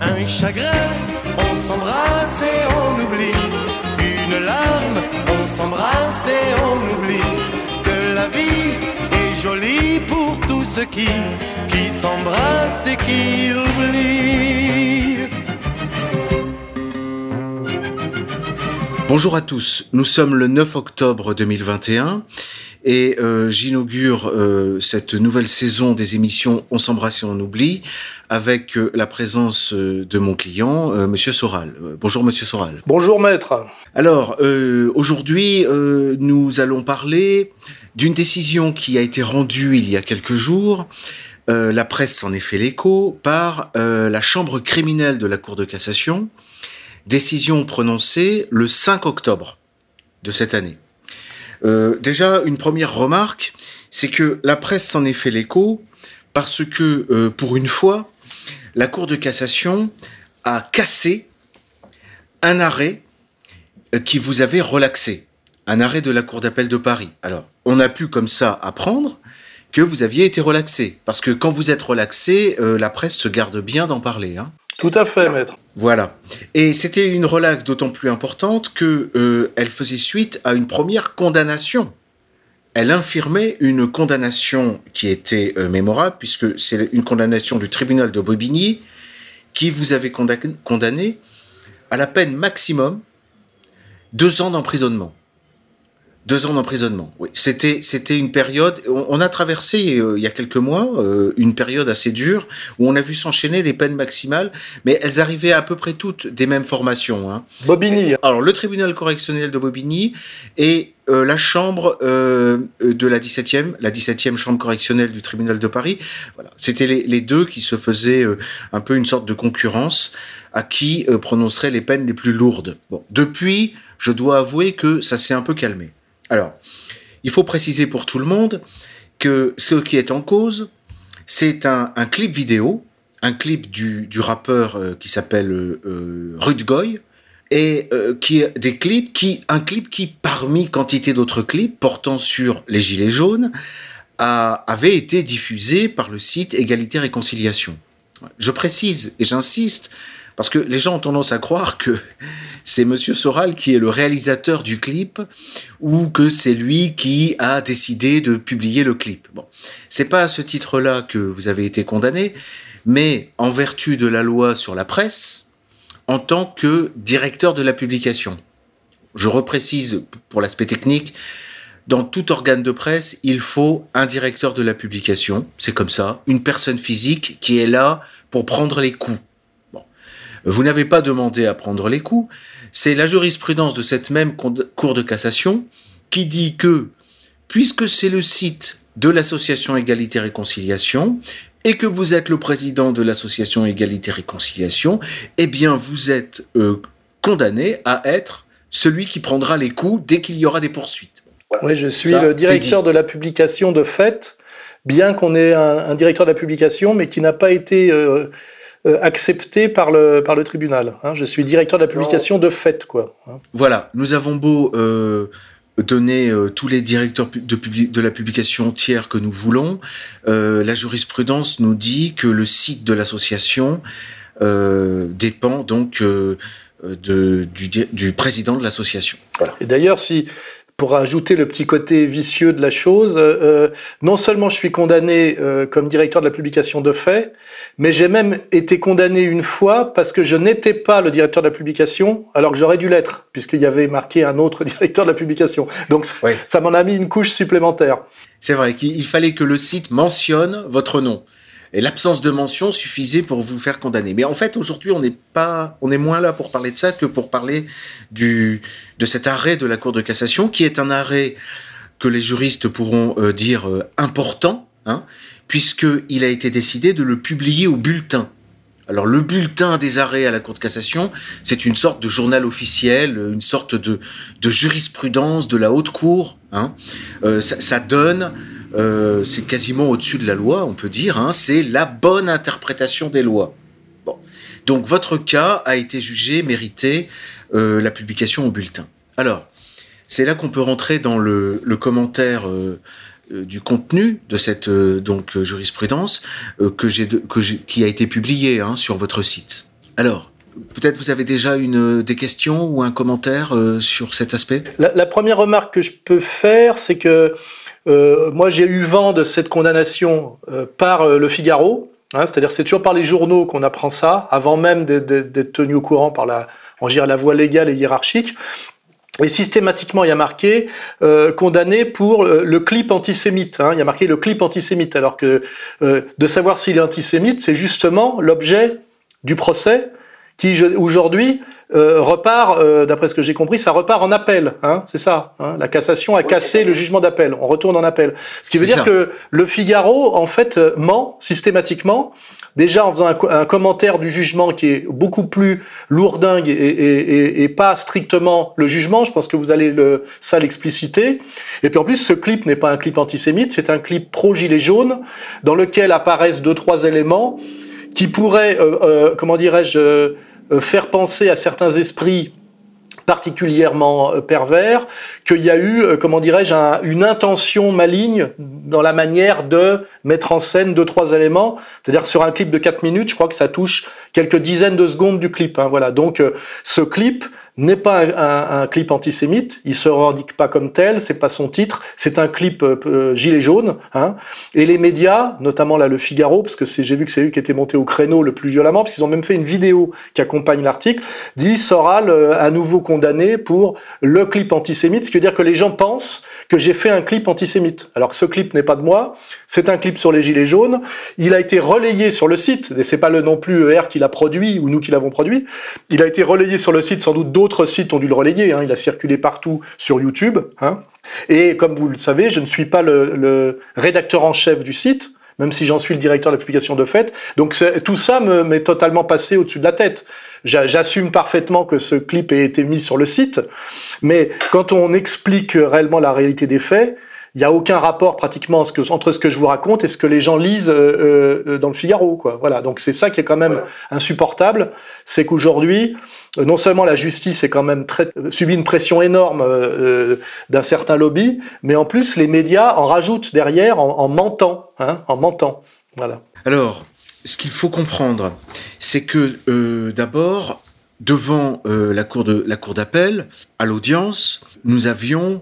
Un chagrin, on s'embrasse et on oublie. Une larme, on s'embrasse et on oublie. Que la vie est jolie pour tous ceux qui, qui s'embrassent et qui oublient. Bonjour à tous, nous sommes le 9 octobre 2021 et euh, j'inaugure euh, cette nouvelle saison des émissions On s'embrasse et on oublie avec euh, la présence euh, de mon client, euh, Monsieur Soral. Bonjour Monsieur Soral. Bonjour maître. Alors euh, aujourd'hui, euh, nous allons parler d'une décision qui a été rendue il y a quelques jours. Euh, la presse s'en est fait l'écho par euh, la chambre criminelle de la Cour de cassation, décision prononcée le 5 octobre de cette année. Euh, déjà, une première remarque, c'est que la presse s'en est fait l'écho parce que, euh, pour une fois, la Cour de cassation a cassé un arrêt euh, qui vous avait relaxé, un arrêt de la Cour d'appel de Paris. Alors, on a pu comme ça apprendre que vous aviez été relaxé, parce que quand vous êtes relaxé, la presse se garde bien d'en parler. Hein. Tout à fait maître. Voilà. Et c'était une relaxe d'autant plus importante que euh, elle faisait suite à une première condamnation. Elle infirmait une condamnation qui était euh, mémorable, puisque c'est une condamnation du tribunal de Bobigny qui vous avait conda- condamné à la peine maximum deux ans d'emprisonnement. Deux ans d'emprisonnement. Oui, c'était c'était une période. On, on a traversé euh, il y a quelques mois euh, une période assez dure où on a vu s'enchaîner les peines maximales, mais elles arrivaient à peu près toutes des mêmes formations. Hein. Bobigny. Alors le tribunal correctionnel de Bobigny et euh, la chambre euh, de la 17e, la 17e chambre correctionnelle du tribunal de Paris. Voilà, c'était les, les deux qui se faisaient euh, un peu une sorte de concurrence à qui euh, prononcerait les peines les plus lourdes. Bon, depuis, je dois avouer que ça s'est un peu calmé. Alors, il faut préciser pour tout le monde que ce qui est en cause, c'est un, clip vidéo, un clip du, rappeur euh, qui s'appelle euh, euh, Rude Goy, et euh, qui un clip qui parmi quantité d'autres clips portant sur les gilets jaunes avait été diffusé par le site Égalité Réconciliation. Je précise et j'insiste parce que les gens ont tendance à croire que c'est Monsieur Soral qui est le réalisateur du clip ou que c'est lui qui a décidé de publier le clip. Bon, c'est pas à ce titre-là que vous avez été condamné, mais en vertu de la loi sur la presse, en tant que directeur de la publication. Je reprécise pour l'aspect technique, dans tout organe de presse, il faut un directeur de la publication, c'est comme ça, une personne physique qui est là pour prendre les coups. Vous n'avez pas demandé à prendre les coups, c'est la jurisprudence de cette même cour de cassation qui dit que, puisque c'est le site de l'association Égalité Réconciliation, et que vous êtes le président de l'association Égalité Réconciliation, eh bien vous êtes euh, condamné à être celui qui prendra les coups dès qu'il y aura des poursuites. Oui, je suis Ça, le directeur de la publication de fait, bien qu'on ait un, un directeur de la publication, mais qui n'a pas été euh, accepté par le, par le tribunal. hein. Je suis directeur de la publication de fait, quoi. hein. Voilà, nous avons beau euh, donner euh, tous les directeurs de, publi- de la publication tiers que nous voulons, euh, la jurisprudence nous dit que le site de l'association euh, dépend donc euh, de, du, du président de l'association. Voilà. Et d'ailleurs, si pour ajouter le petit côté vicieux de la chose, euh, non seulement je suis condamné euh, comme directeur de la publication de fait, mais j'ai même été condamné une fois parce que je n'étais pas le directeur de la publication, alors que j'aurais dû l'être, puisqu'il y avait marqué un autre directeur de la publication. Donc ça, Oui. ça m'en a mis une couche supplémentaire. C'est vrai qu'il il fallait que le site mentionne votre nom. Et l'absence de mention suffisait pour vous faire condamner. Mais en fait, aujourd'hui, on n'est pas, on est moins là pour parler de ça que pour parler du, de cet arrêt de la Cour de cassation, qui est un arrêt que les juristes pourront euh, dire euh, important, hein, puisqu'il a été décidé de le publier au bulletin. Alors le bulletin des arrêts à la Cour de cassation, c'est une sorte de journal officiel, une sorte de, de jurisprudence de la haute cour. Hein. Euh, ça, ça donne, euh, c'est quasiment au-dessus de la loi, on peut dire, hein, c'est la bonne interprétation des lois. Bon. Donc votre cas a été jugé, mérité euh, la publication au bulletin. Alors, c'est là qu'on peut rentrer dans le, le commentaire euh, du contenu de cette donc jurisprudence que j'ai qui a été publiée hein, sur votre site. Alors, Peut-être vous avez déjà une, des questions ou un commentaire sur cet aspect? La, la, première remarque que je peux faire, c'est que euh, moi, j'ai eu vent de cette condamnation euh, par euh, le Figaro. Hein, c'est-à-dire, c'est toujours par les journaux qu'on apprend ça, avant même d'être tenu au courant par la, on la voie légale et hiérarchique. Et systématiquement, il y a marqué condamné pour le clip antisémite. Hein. il y a marqué le clip antisémite, alors que de savoir s'il est antisémite, c'est justement l'objet du procès qui aujourd'hui euh, repart, euh, d'après ce que j'ai compris, ça repart en appel. Hein, c'est ça. Hein, la cassation a cassé le jugement d'appel. On retourne en appel. Ce qui veut dire que le Figaro, en fait, euh, ment systématiquement. Déjà en faisant un, commentaire du jugement qui est beaucoup plus lourdingue et, et, et, pas strictement le jugement, je pense que vous allez le, ça l'expliciter. Et puis en plus, ce clip n'est pas un clip antisémite, c'est un clip pro-gilet jaune dans lequel apparaissent deux, trois éléments qui pourraient, comment dirais-je, euh, faire penser à certains esprits particulièrement euh, pervers, qu'il y a eu, euh, comment dirais-je, une intention maligne dans la manière de mettre en scène deux, trois éléments. C'est-à-dire sur un clip de 4 minutes, je crois que ça touche quelques dizaines de secondes du clip. Hein, voilà. Donc ce clip n'est pas un, clip antisémite, il se revendique pas comme tel, c'est pas son titre, c'est un clip euh, euh, gilet jaune. Hein, et les médias, notamment là le Figaro, parce que j'ai vu que c'est eux qui étaient montés au créneau le plus violemment, parce qu'ils ont même fait une vidéo qui accompagne l'article, dit Soral euh, à nouveau condamné pour le clip antisémite, ce qui veut dire que les gens pensent que j'ai fait un clip antisémite. Alors que ce clip n'est pas de moi, c'est un clip sur les gilets jaunes, il a été relayé sur le site, et c'est pas le non plus ER qui l'a produit ou nous qui l'avons produit, il a été relayé sur le site sans doute d'autres D'autres sites ont dû le relayer, hein. il a circulé partout sur YouTube. Hein. Et comme vous le savez, je ne suis pas le, rédacteur en chef du site, même si j'en suis le directeur de la publication de fait. Donc tout ça m'est totalement passé au-dessus de la tête. J'assume parfaitement que ce clip ait été mis sur le site, mais quand on explique réellement la réalité des faits, il n'y a aucun rapport pratiquement entre ce que je vous raconte et ce que les gens lisent euh, euh, dans le Figaro. Quoi. Voilà. Donc c'est ça qui est quand même insupportable, c'est qu'aujourd'hui, euh, non seulement la justice est quand même très, subit une pression énorme d'un certain lobby, mais en plus les médias en rajoutent derrière en, mentant, hein, en mentant. Voilà. Alors, ce qu'il faut comprendre, c'est que d'abord, devant la cour de la cour d'appel, à l'audience, nous avions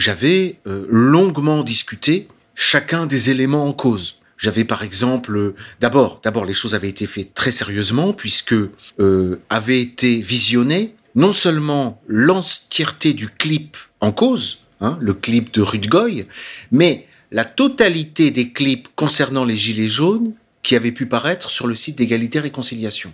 j'avais euh, longuement discuté chacun des éléments en cause. J'avais par exemple, euh, d'abord, d'abord les choses avaient été faites très sérieusement puisque euh, avait été visionné non seulement l'entièreté du clip en cause, hein, le clip de Rudgoy, mais la totalité des clips concernant les gilets jaunes qui avaient pu paraître sur le site d'égalité et réconciliation.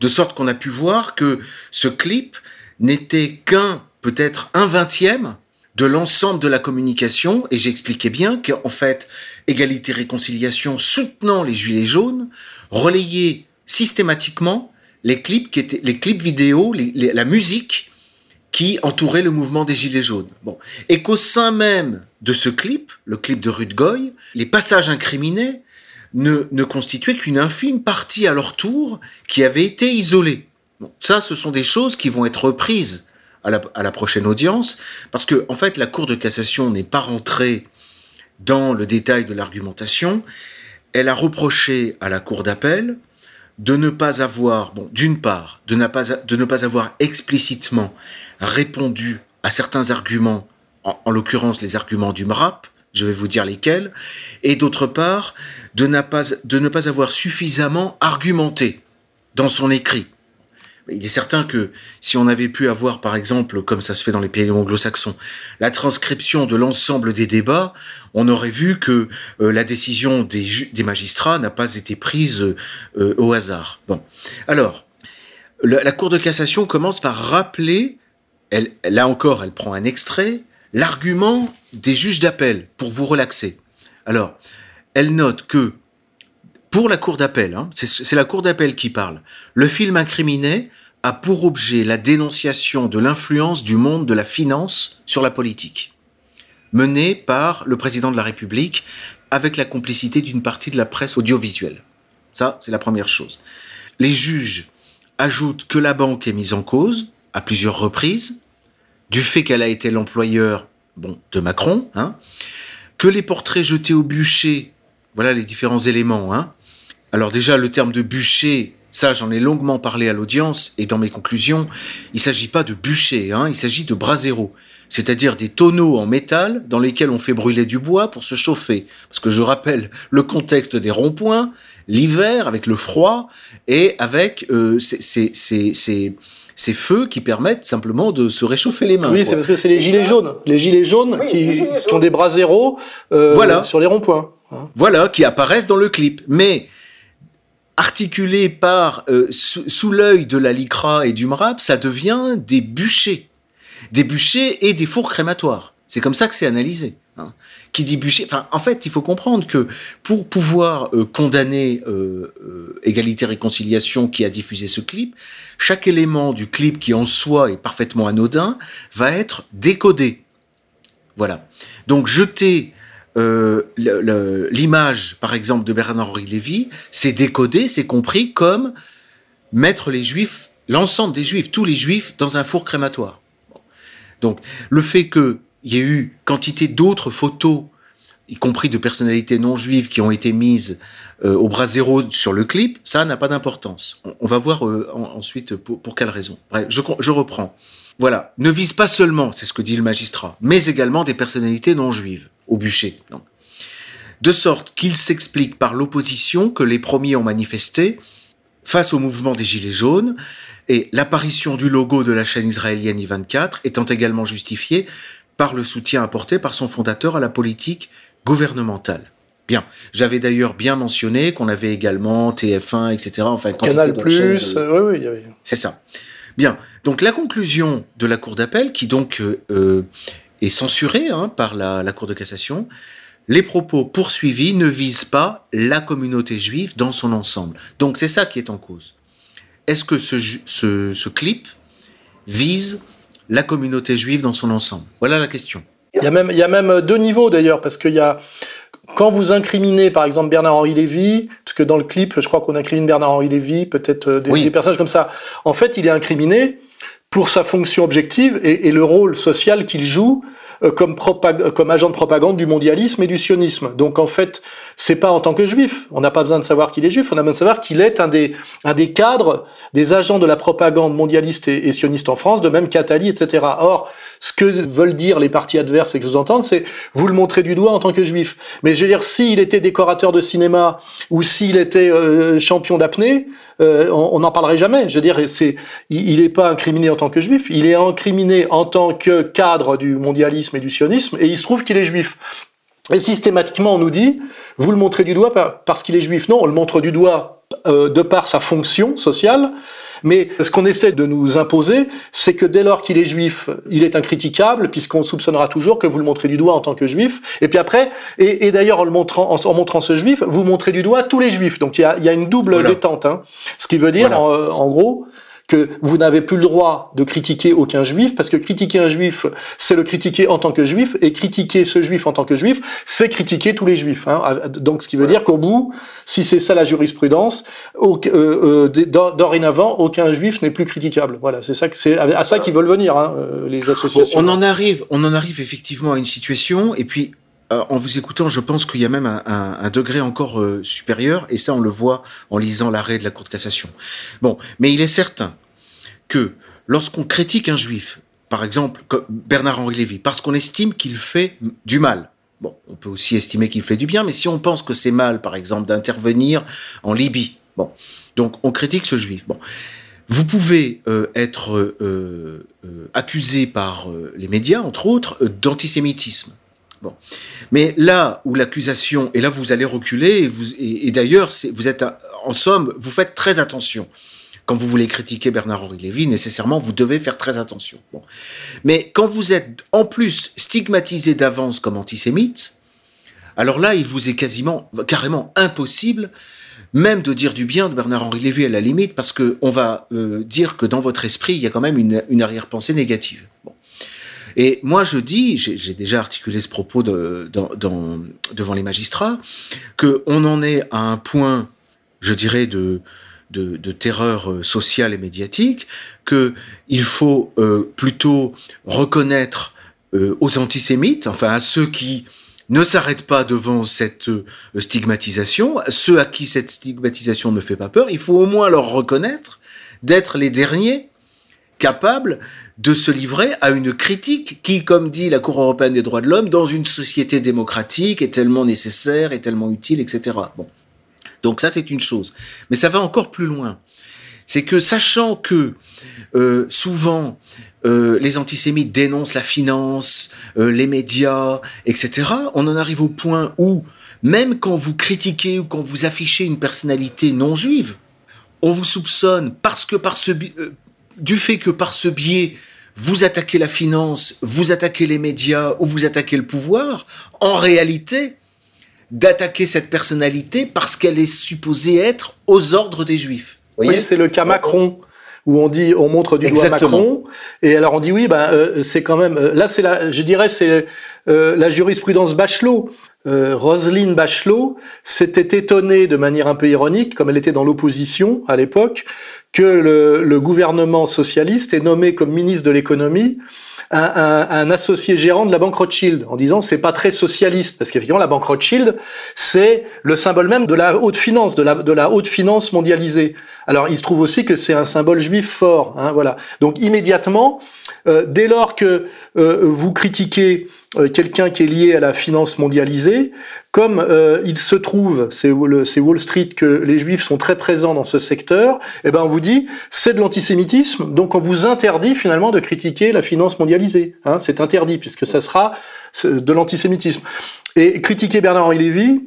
De sorte qu'on a pu voir que ce clip n'était qu'un, peut-être un vingtième de l'ensemble de la communication, et j'expliquais bien qu'en fait, égalité réconciliation soutenant les gilets jaunes relayait systématiquement les clips vidéo, la musique qui entourait le mouvement des gilets jaunes. Et qu'au sein même de ce clip, le clip de Rude Goy, les passages incriminés ne, constituaient qu'une infime partie à leur tour qui avait été isolée. Ça, ce sont des choses qui vont être reprises à la, prochaine audience, parce que en fait la Cour de cassation n'est pas rentrée dans le détail de l'argumentation. Elle a reproché à la Cour d'appel de ne pas avoir, d'une part, de, ne pas avoir explicitement répondu à certains arguments, en, l'occurrence les arguments du MRAP, je vais vous dire lesquels, et d'autre part, de ne pas avoir suffisamment argumenté dans son écrit il est certain que si on avait pu avoir, par exemple, comme ça se fait dans les pays anglo-saxons, la transcription de l'ensemble des débats, on aurait vu que euh, la décision des, magistrats n'a pas été prise euh, au hasard. Bon, alors, la, Cour de cassation commence par rappeler, là encore, elle prend un extrait, l'argument des juges d'appel pour vous relaxer. Alors, elle note que pour la cour d'appel, hein, c'est la cour d'appel qui parle, le film incriminé a pour objet la dénonciation de l'influence du monde de la finance sur la politique, menée par le président de la République avec la complicité d'une partie de la presse audiovisuelle. Ça, c'est la première chose. Les juges ajoutent que la banque est mise en cause à plusieurs reprises, du fait qu'elle a été l'employeur bon, de Macron, hein, que les portraits jetés au bûcher, voilà les différents éléments. Hein. Alors déjà, le terme de bûcher, ça j'en ai longuement parlé à l'audience et dans mes conclusions, il ne s'agit pas de bûcher, hein, il s'agit de brasero, c'est-à-dire des tonneaux en métal dans lesquels on fait brûler du bois pour se chauffer. Parce que je rappelle le contexte des ronds-points, l'hiver avec le froid et avec euh, ces, ces feux qui permettent simplement de se réchauffer les mains. Oui, c'est parce que c'est les gilets jaunes, les gilets jaunes, qui, ont des bras zéro euh, sur les ronds-points. Hein. Voilà, qui apparaissent dans le clip. Mais articulés par euh, sous, l'œil de la lycra et du MRAP, ça devient des bûchers, des bûchers et des fours crématoires. C'est comme ça que c'est analysé. Hein. Qui dit bûcher. Enfin, en fait, il faut comprendre que pour pouvoir euh, condamner euh, Égalité Réconciliation qui a diffusé ce clip, chaque élément du clip qui en soi est parfaitement anodin va être décodé. Voilà. Donc jeter l'image, par exemple, de Bernard-Henri Lévy, c'est décodé, c'est compris comme mettre les juifs, l'ensemble des juifs, tous les juifs, dans un four crématoire. Donc le fait que il y a eu quantité d'autres photos, y compris de personnalités non juives, qui ont été mises euh, au bras zéro sur le clip. Ça n'a pas d'importance. On, va voir euh, ensuite pour, pour, quelle raison. Bref, je reprends. Voilà, ne vise pas seulement, c'est ce que dit le magistrat, mais également des personnalités non juives au bûcher. De sorte qu'il s'explique par l'opposition que les premiers ont manifesté face au mouvement des Gilets jaunes, et l'apparition du logo de la chaîne israélienne I-24 étant également justifiée par le soutien apporté par son fondateur à la politique gouvernementale. Bien. J'avais d'ailleurs bien mentionné qu'on avait également TF1, etc. Enfin, Canal Plus, euh, oui, oui. C'est ça. Bien. Donc la conclusion de la Cour d'appel, qui donc euh, euh, est censurée hein, par la, Cour de cassation, les propos poursuivis ne visent pas la communauté juive dans son ensemble. Donc c'est ça qui est en cause. Est-ce que ce, clip vise la communauté juive dans son ensemble? Voilà la question. Il y a même, il y a même deux niveaux d'ailleurs, parce qu'il y a quand vous incriminez par exemple Bernard-Henri Lévy, parce que dans le clip, je crois qu'on incrimine Bernard-Henri Lévy, peut-être euh, des, personnages comme ça, en fait, il est incriminé pour sa fonction objective et le rôle social qu'il joue euh, comme, comme agent de propagande du mondialisme et du sionisme. Donc en fait, c'est pas en tant que juif. On n'a pas besoin de savoir qu'il est juif. On a besoin de savoir qu'il est un des, un des cadres des agents de la propagande mondialiste et, sioniste en France, de même qu'Atali, etc. Or, ce que veulent dire les partis adverses et que vous entendez, c'est vous le montrez du doigt en tant que juif. Mais je veux dire, s'il était décorateur de cinéma ou s'il était euh, champion d'apnée, euh, on n'en parlerait jamais. Je veux dire, il n'est pas incriminé en tant que juif, il est incriminé en tant que cadre du mondialisme et du sionisme, et il se trouve qu'il est juif. Et systématiquement, on nous dit, vous le montrez du doigt parce qu'il est juif. Non, on le montre du doigt euh, de par sa fonction sociale, mais ce qu'on essaie de nous imposer, c'est que dès lors qu'il est juif, il est incritiquable, puisqu'on soupçonnera toujours que vous le montrez du doigt en tant que juif. Et puis après, et, d'ailleurs en le montrant, en, montrant ce juif, vous montrez du doigt tous les juifs. Donc il y a, une double détente. Hein. Ce qui veut dire, en gros, que vous n'avez plus le droit de critiquer aucun juif, parce que critiquer un juif, c'est le critiquer en tant que juif, et critiquer ce juif en tant que juif, c'est critiquer tous les juifs. Hein. Donc ce qui veut dire qu'au bout, si c'est ça la jurisprudence, euh, euh, dorénavant, aucun juif n'est plus critiquable. Voilà, c'est ça que c'est à ça qu'ils veulent venir, hein, euh, les associations. On en arrive, on en arrive effectivement à une situation, et puis euh, en vous écoutant, je pense qu'il y a même un, degré encore euh, supérieur, et ça on le voit en lisant l'arrêt de la Cour de cassation. Bon, mais il est certain que lorsqu'on critique un juif, par exemple Bernard-Henri Lévy, parce qu'on estime qu'il fait du mal, bon, on peut aussi estimer qu'il fait du bien, mais si on pense que c'est mal, par exemple, d'intervenir en Libye, bon, donc on critique ce juif, bon. Vous pouvez euh, être accusé par les médias, entre autres, d'antisémitisme. Bon. Mais là où l'accusation, et là vous allez reculer, et, d'ailleurs, vous êtes, en somme, vous faites très attention. Quand vous voulez critiquer Bernard-Henri Lévy, nécessairement, vous devez faire très attention. Bon. Mais quand vous êtes en plus stigmatisé d'avance comme antisémite, alors là, il vous est quasiment, carrément impossible même de dire du bien de Bernard-Henri Lévy à la limite, parce qu'on va euh, dire que dans votre esprit, il y a quand même une, une arrière-pensée négative. Bon. Et moi, je dis, j'ai déjà articulé ce propos devant les magistrats, qu'on en est à un point, je dirais, de, terreur euh, sociale et médiatique, qu'il faut euh, plutôt reconnaître euh, aux antisémites, enfin à ceux qui ne s'arrêtent pas devant cette stigmatisation. Ceux à qui cette stigmatisation ne fait pas peur, il faut au moins leur reconnaître d'être les derniers capables de se livrer à une critique qui, comme dit la Cour européenne des droits de l'homme, dans une société démocratique est tellement nécessaire, est tellement utile, etc. Bon. Donc ça, c'est une chose. Mais ça va encore plus loin. C'est que sachant que euh, souvent euh, les antisémites dénoncent la finance, euh, les médias, etc., on en arrive au point où même quand vous critiquez ou quand vous affichez une personnalité non juive, on vous soupçonne parce que par ce du fait que par ce biais vous attaquez la finance, vous attaquez les médias ou vous attaquez le pouvoir, en réalité, d'attaquer cette personnalité parce qu'elle est supposée être aux ordres des juifs. oui, c'est le cas Macron où on dit, on montre du doigt Macron, et alors on dit oui, ben euh, c'est quand même, euh, là c'est la, je dirais c'est euh, la jurisprudence Bachelot. Roselyne Bachelot s'était étonnée de manière un peu ironique, comme elle était dans l'opposition à l'époque, que le, gouvernement socialiste ait nommé comme ministre de l'économie un, associé gérant de la banque Rothschild en disant c'est pas très socialiste parce qu'effectivement la banque Rothschild c'est le symbole même de la haute finance de la, de la haute finance mondialisée. Alors il se trouve aussi que c'est un symbole juif fort hein, voilà. Donc immédiatement euh, dès lors que euh, vous critiquez euh, quelqu'un qui est lié à la finance mondialisée comme il se trouve, c'est Wall Street que les Juifs sont très présents dans ce secteur, eh ben on vous dit c'est de l'antisémitisme, donc on vous interdit finalement de critiquer la finance mondialisée. Hein, c'est interdit puisque ça sera de l'antisémitisme. Et critiquer Bernard-Henri Lévy,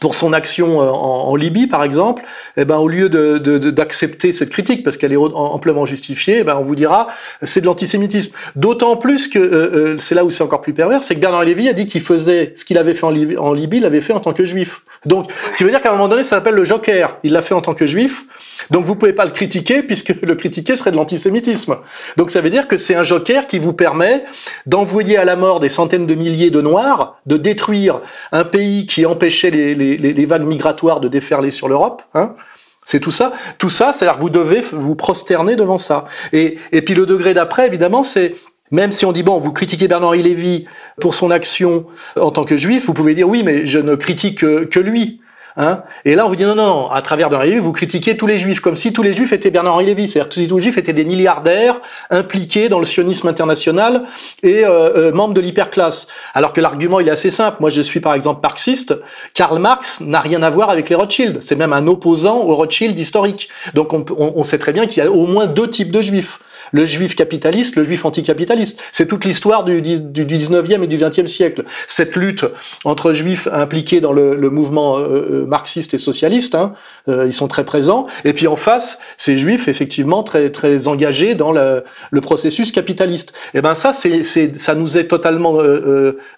pour son action euh, en, Libye, par exemple, eh ben, au lieu d'accepter de, de, cette critique, parce qu'elle est amplement justifiée, eh ben, on vous dira c'est de l'antisémitisme. D'autant plus que euh, euh, c'est là où c'est encore plus pervers, c'est que Bernard Lévy a dit qu'il faisait ce qu'il avait fait en Libye, il l'avait fait en tant que juif. Donc, ce qui veut dire qu'à un moment donné, ça s'appelle le joker. Il l'a fait en tant que juif, donc vous pouvez pas le critiquer puisque le critiquer serait de l'antisémitisme. Donc ça veut dire que c'est un joker qui vous permet d'envoyer à la mort des centaines de milliers de noirs, de détruire un pays qui empêchait les, les vagues migratoires de déferler sur l'Europe. Hein c'est tout ça. Tout ça, c'est-à-dire que vous devez vous prosterner devant ça. Et, et puis le degré d'après, évidemment, c'est même si on dit, bon, vous critiquez Bernard-Henri Lévy pour son action en tant que juif, vous pouvez dire, oui, mais je ne critique que, que lui. Hein et là, on vous dit non, non, non, à travers Bernard Lévy, vous critiquez tous les juifs, comme si tous les juifs étaient Bernard-Henri Lévy. C'est-à-dire que tous les juifs étaient des milliardaires impliqués dans le sionisme international et euh, euh, membres de l'hyperclasse. Alors que l'argument, il est assez simple. Moi, je suis par exemple marxiste. Karl Marx n'a rien à voir avec les Rothschild. C'est même un opposant aux Rothschild historiques. Donc on, on, on sait très bien qu'il y a au moins deux types de juifs le juif capitaliste, le juif anticapitaliste. C'est toute l'histoire du, du, 19e et du 20e siècle. Cette lutte entre juifs impliqués dans le, mouvement euh, euh, marxiste et socialiste, hein, euh, ils sont très présents. Et puis en face, ces juifs effectivement très très engagés dans le, processus capitaliste. Et eh ben ça, ça nous est totalement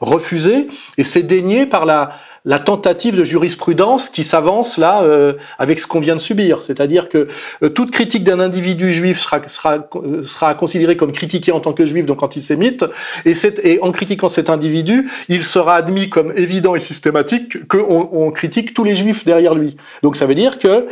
refusé et c'est dénié par la la tentative de jurisprudence qui s'avance là euh, avec ce qu'on vient de subir. C'est-à-dire que euh, toute critique d'un individu juif sera, sera, euh, sera considérée comme critiquée en tant que juif, donc antisémite, et, et en critiquant cet individu, il sera admis comme évident et systématique qu'on on critique tous les juifs derrière lui. Donc ça veut dire que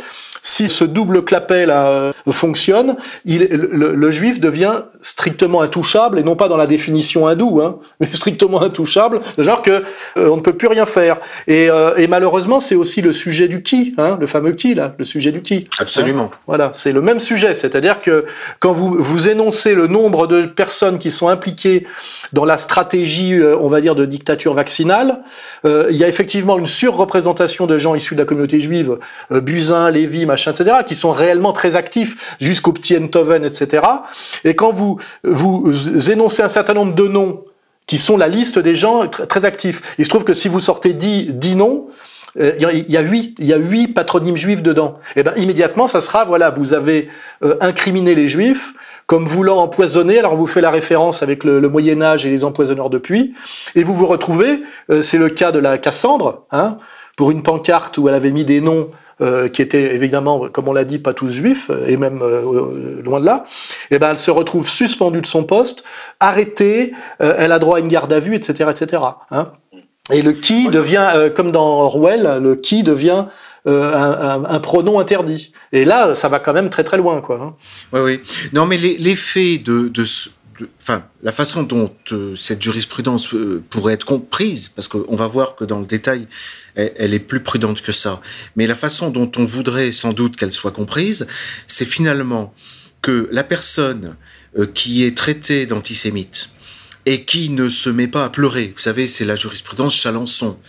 si ce double clapet là euh, fonctionne, il, le, le, juif devient strictement intouchable et non pas dans la définition hindoue, hein, mais strictement intouchable, de genre que euh, on ne peut plus rien faire. Et, euh, et malheureusement, c'est aussi le sujet du qui, hein, le fameux qui là, le sujet du qui. Absolument. Hein, voilà, c'est le même sujet, c'est-à-dire que quand vous vous énoncez le nombre de personnes qui sont impliquées dans la stratégie, on va dire, de dictature vaccinale, il y a effectivement une surreprésentation de gens issus de la communauté juive, Buzyn, Lévy, etc., qui sont réellement très actifs jusqu'au petit Enthoven, etc. Et quand vous, vous énoncez un certain nombre de noms qui sont la liste des gens très actifs, il se trouve que si vous sortez 10, 10 noms, euh, il y a huit, y a huit patronymes juifs dedans. Et eh ben immédiatement, ça sera voilà, vous avez euh, incriminé les juifs comme voulant empoisonner. Alors on vous fait la référence avec le, le Moyen Âge et les empoisonneurs de puits, et vous vous retrouvez. Euh, c'est le cas de la Cassandre, hein, pour une pancarte où elle avait mis des noms euh, qui étaient évidemment, comme on l'a dit, pas tous juifs, euh, et même euh, loin de là, et eh ben elle se retrouve suspendue de son poste, arrêtée, elle a droit à une garde à vue, etc., etc. Hein et le qui devient, comme dans Orwell, le qui devient un, un, un, pronom interdit. Et là, ça va quand même très très loin, quoi. Hein. Oui, oui. Non, mais l'effet de, de enfin, la façon dont euh, cette jurisprudence euh, pourrait être comprise, parce qu'on va voir que dans le détail, elle, est plus prudente que ça, mais la façon dont on voudrait sans doute qu'elle soit comprise, c'est finalement que la personne euh, qui est traitée d'antisémite et qui ne se met pas à pleurer, vous savez, c'est la jurisprudence Chalençon,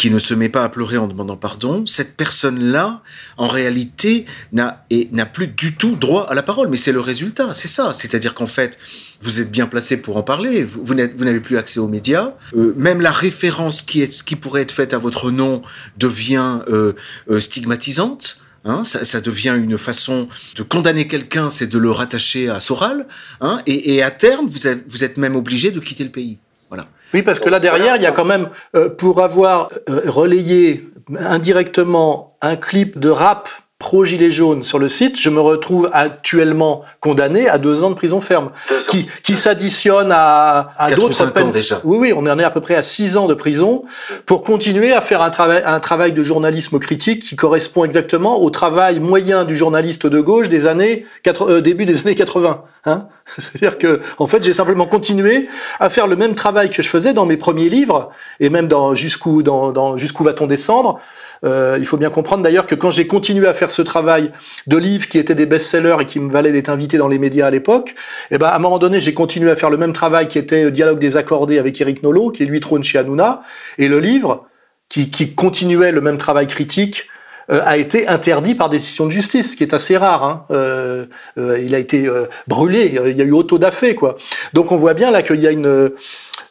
qui ne se met pas à pleurer en demandant pardon, cette personne-là, en réalité, n'a plus du tout droit à la parole. Mais c'est le résultat, c'est ça. C'est-à-dire qu'en fait, vous êtes bien placé pour en parler. Vous, n'avez plus accès aux médias. Euh, même la référence qui, pourrait être faite à votre nom devient euh, euh, stigmatisante. Hein, ça, devient une façon de condamner quelqu'un, c'est de le rattacher à Soral. Hein, et, à terme, vous vous êtes même obligé de quitter le pays. Voilà. Oui, parce que là derrière, il y a quand même, euh, pour avoir euh, relayé indirectement un clip de rap pro-gilet jaune sur le site, je me retrouve actuellement condamné à deux ans de prison ferme, qui, qui s'additionne à, à d'autres peines. déjà. Oui, oui, on en est à peu près à six ans de prison pour continuer à faire un travail, un travail de journalisme critique qui correspond exactement au travail moyen du journaliste de gauche des années euh, début des années 80. Hein C'est-à-dire que, en fait, j'ai simplement continué à faire le même travail que je faisais dans mes premiers livres et même dans jusqu'où dans, dans jusqu'où va-t-on descendre euh, il faut bien comprendre d'ailleurs que quand j'ai continué à faire ce travail de livres qui étaient des best-sellers et qui me valaient d'être invité dans les médias à l'époque, eh ben, à un moment donné, j'ai continué à faire le même travail qui était Dialogue des accordés avec Eric Nolot, qui lui trône chez Hanouna, et le livre, qui, continuait le même travail critique, euh, a été interdit par décision de justice, ce qui est assez rare. Hein. Euh, euh il a été euh, brûlé, il y a eu auto quoi. Donc on voit bien là qu'il y a une,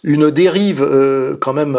une dérive quand même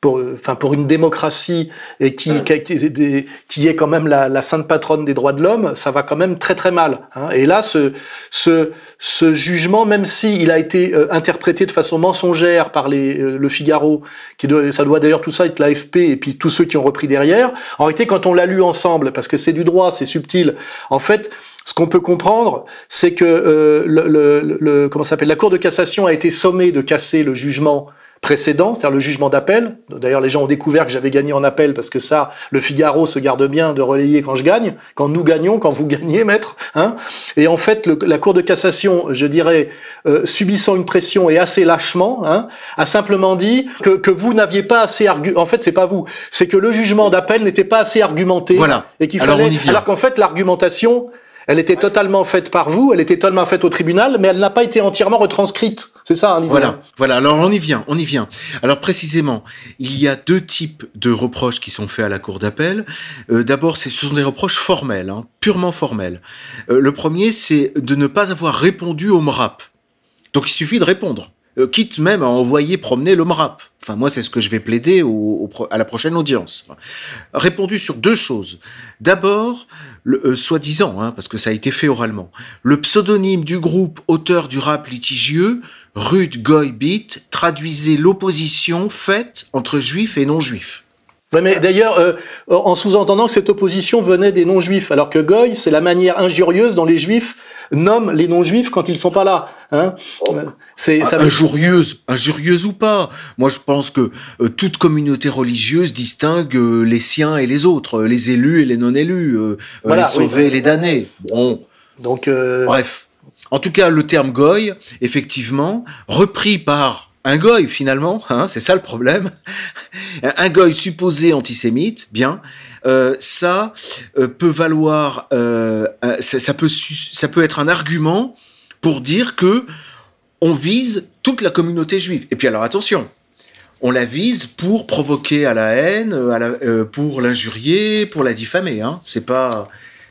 pour, enfin pour une démocratie et qui, qui, qui est quand même la, la, sainte patronne des droits de l'homme, ça va quand même très très mal. Hein. Et là, ce, ce, ce jugement, même si il a été euh, interprété de façon mensongère par les, euh, le Figaro, qui doit, ça doit d'ailleurs tout ça être l'AFP et puis tous ceux qui ont repris derrière. En réalité, quand on l'a lu ensemble, parce que c'est du droit, c'est subtil, en fait, ce qu'on peut comprendre, c'est que euh, le, le, le, comment s'appelle la Cour de cassation a été sommée de casser le jugement précédent, c'est-à-dire le jugement d'appel. D'ailleurs, les gens ont découvert que j'avais gagné en appel parce que ça, le Figaro se garde bien de relayer quand je gagne, quand nous gagnons, quand vous gagnez, maître. Hein et en fait, le, la Cour de cassation, je dirais, euh, subissant une pression et assez lâchement, hein, a simplement dit que, que vous n'aviez pas assez argumenté. En fait, c'est pas vous, c'est que le jugement d'appel n'était pas assez argumenté. Voilà. Et qu'il fallait. Alors qu'en fait, l'argumentation elle était totalement faite par vous, elle était totalement faite au tribunal, mais elle n'a pas été entièrement retranscrite. C'est ça, hein, Voilà, voilà. Alors on y vient, on y vient. Alors précisément, il y a deux types de reproches qui sont faits à la cour d'appel. Euh, D'abord, ce sont des reproches formels, hein, purement formels. Euh, le premier, c'est de ne pas avoir répondu au MRAP. Donc il suffit de répondre. Euh, quitte même à envoyer promener le MRAP. Enfin, moi, c'est ce que je vais plaider au, à la prochaine audience. Répondu sur deux choses. D'abord, euh, soi-disant, hein, parce que ça a été fait oralement, le pseudonyme du groupe auteur du rap litigieux, Rude Goy Beat, traduisait l'opposition faite entre juifs et non-juifs. Ouais, mais d'ailleurs, euh, en sous-entendant que cette opposition venait des non-juifs, alors que Goy, c'est la manière injurieuse dont les juifs nomment les non-juifs quand ils sont pas là. Hein oh. C'est ça injurieuse, injurieuse ou pas. Moi, je pense que euh, toute communauté religieuse distingue euh, les siens et les autres, les élus et les non-élus, les sauvés et les damnés. Bon. Donc, bref. En tout cas, le terme goy, effectivement, repris par un goy finalement, hein, c'est ça le problème. Un goy supposé antisémite, bien, euh, ça euh, peut valoir, euh, ça, peut ça peut être un argument pour dire que on vise toute la communauté juive. Et puis alors attention, on la vise pour provoquer à la haine, pour l'injurier, pour la diffamer. Hein. C'est pas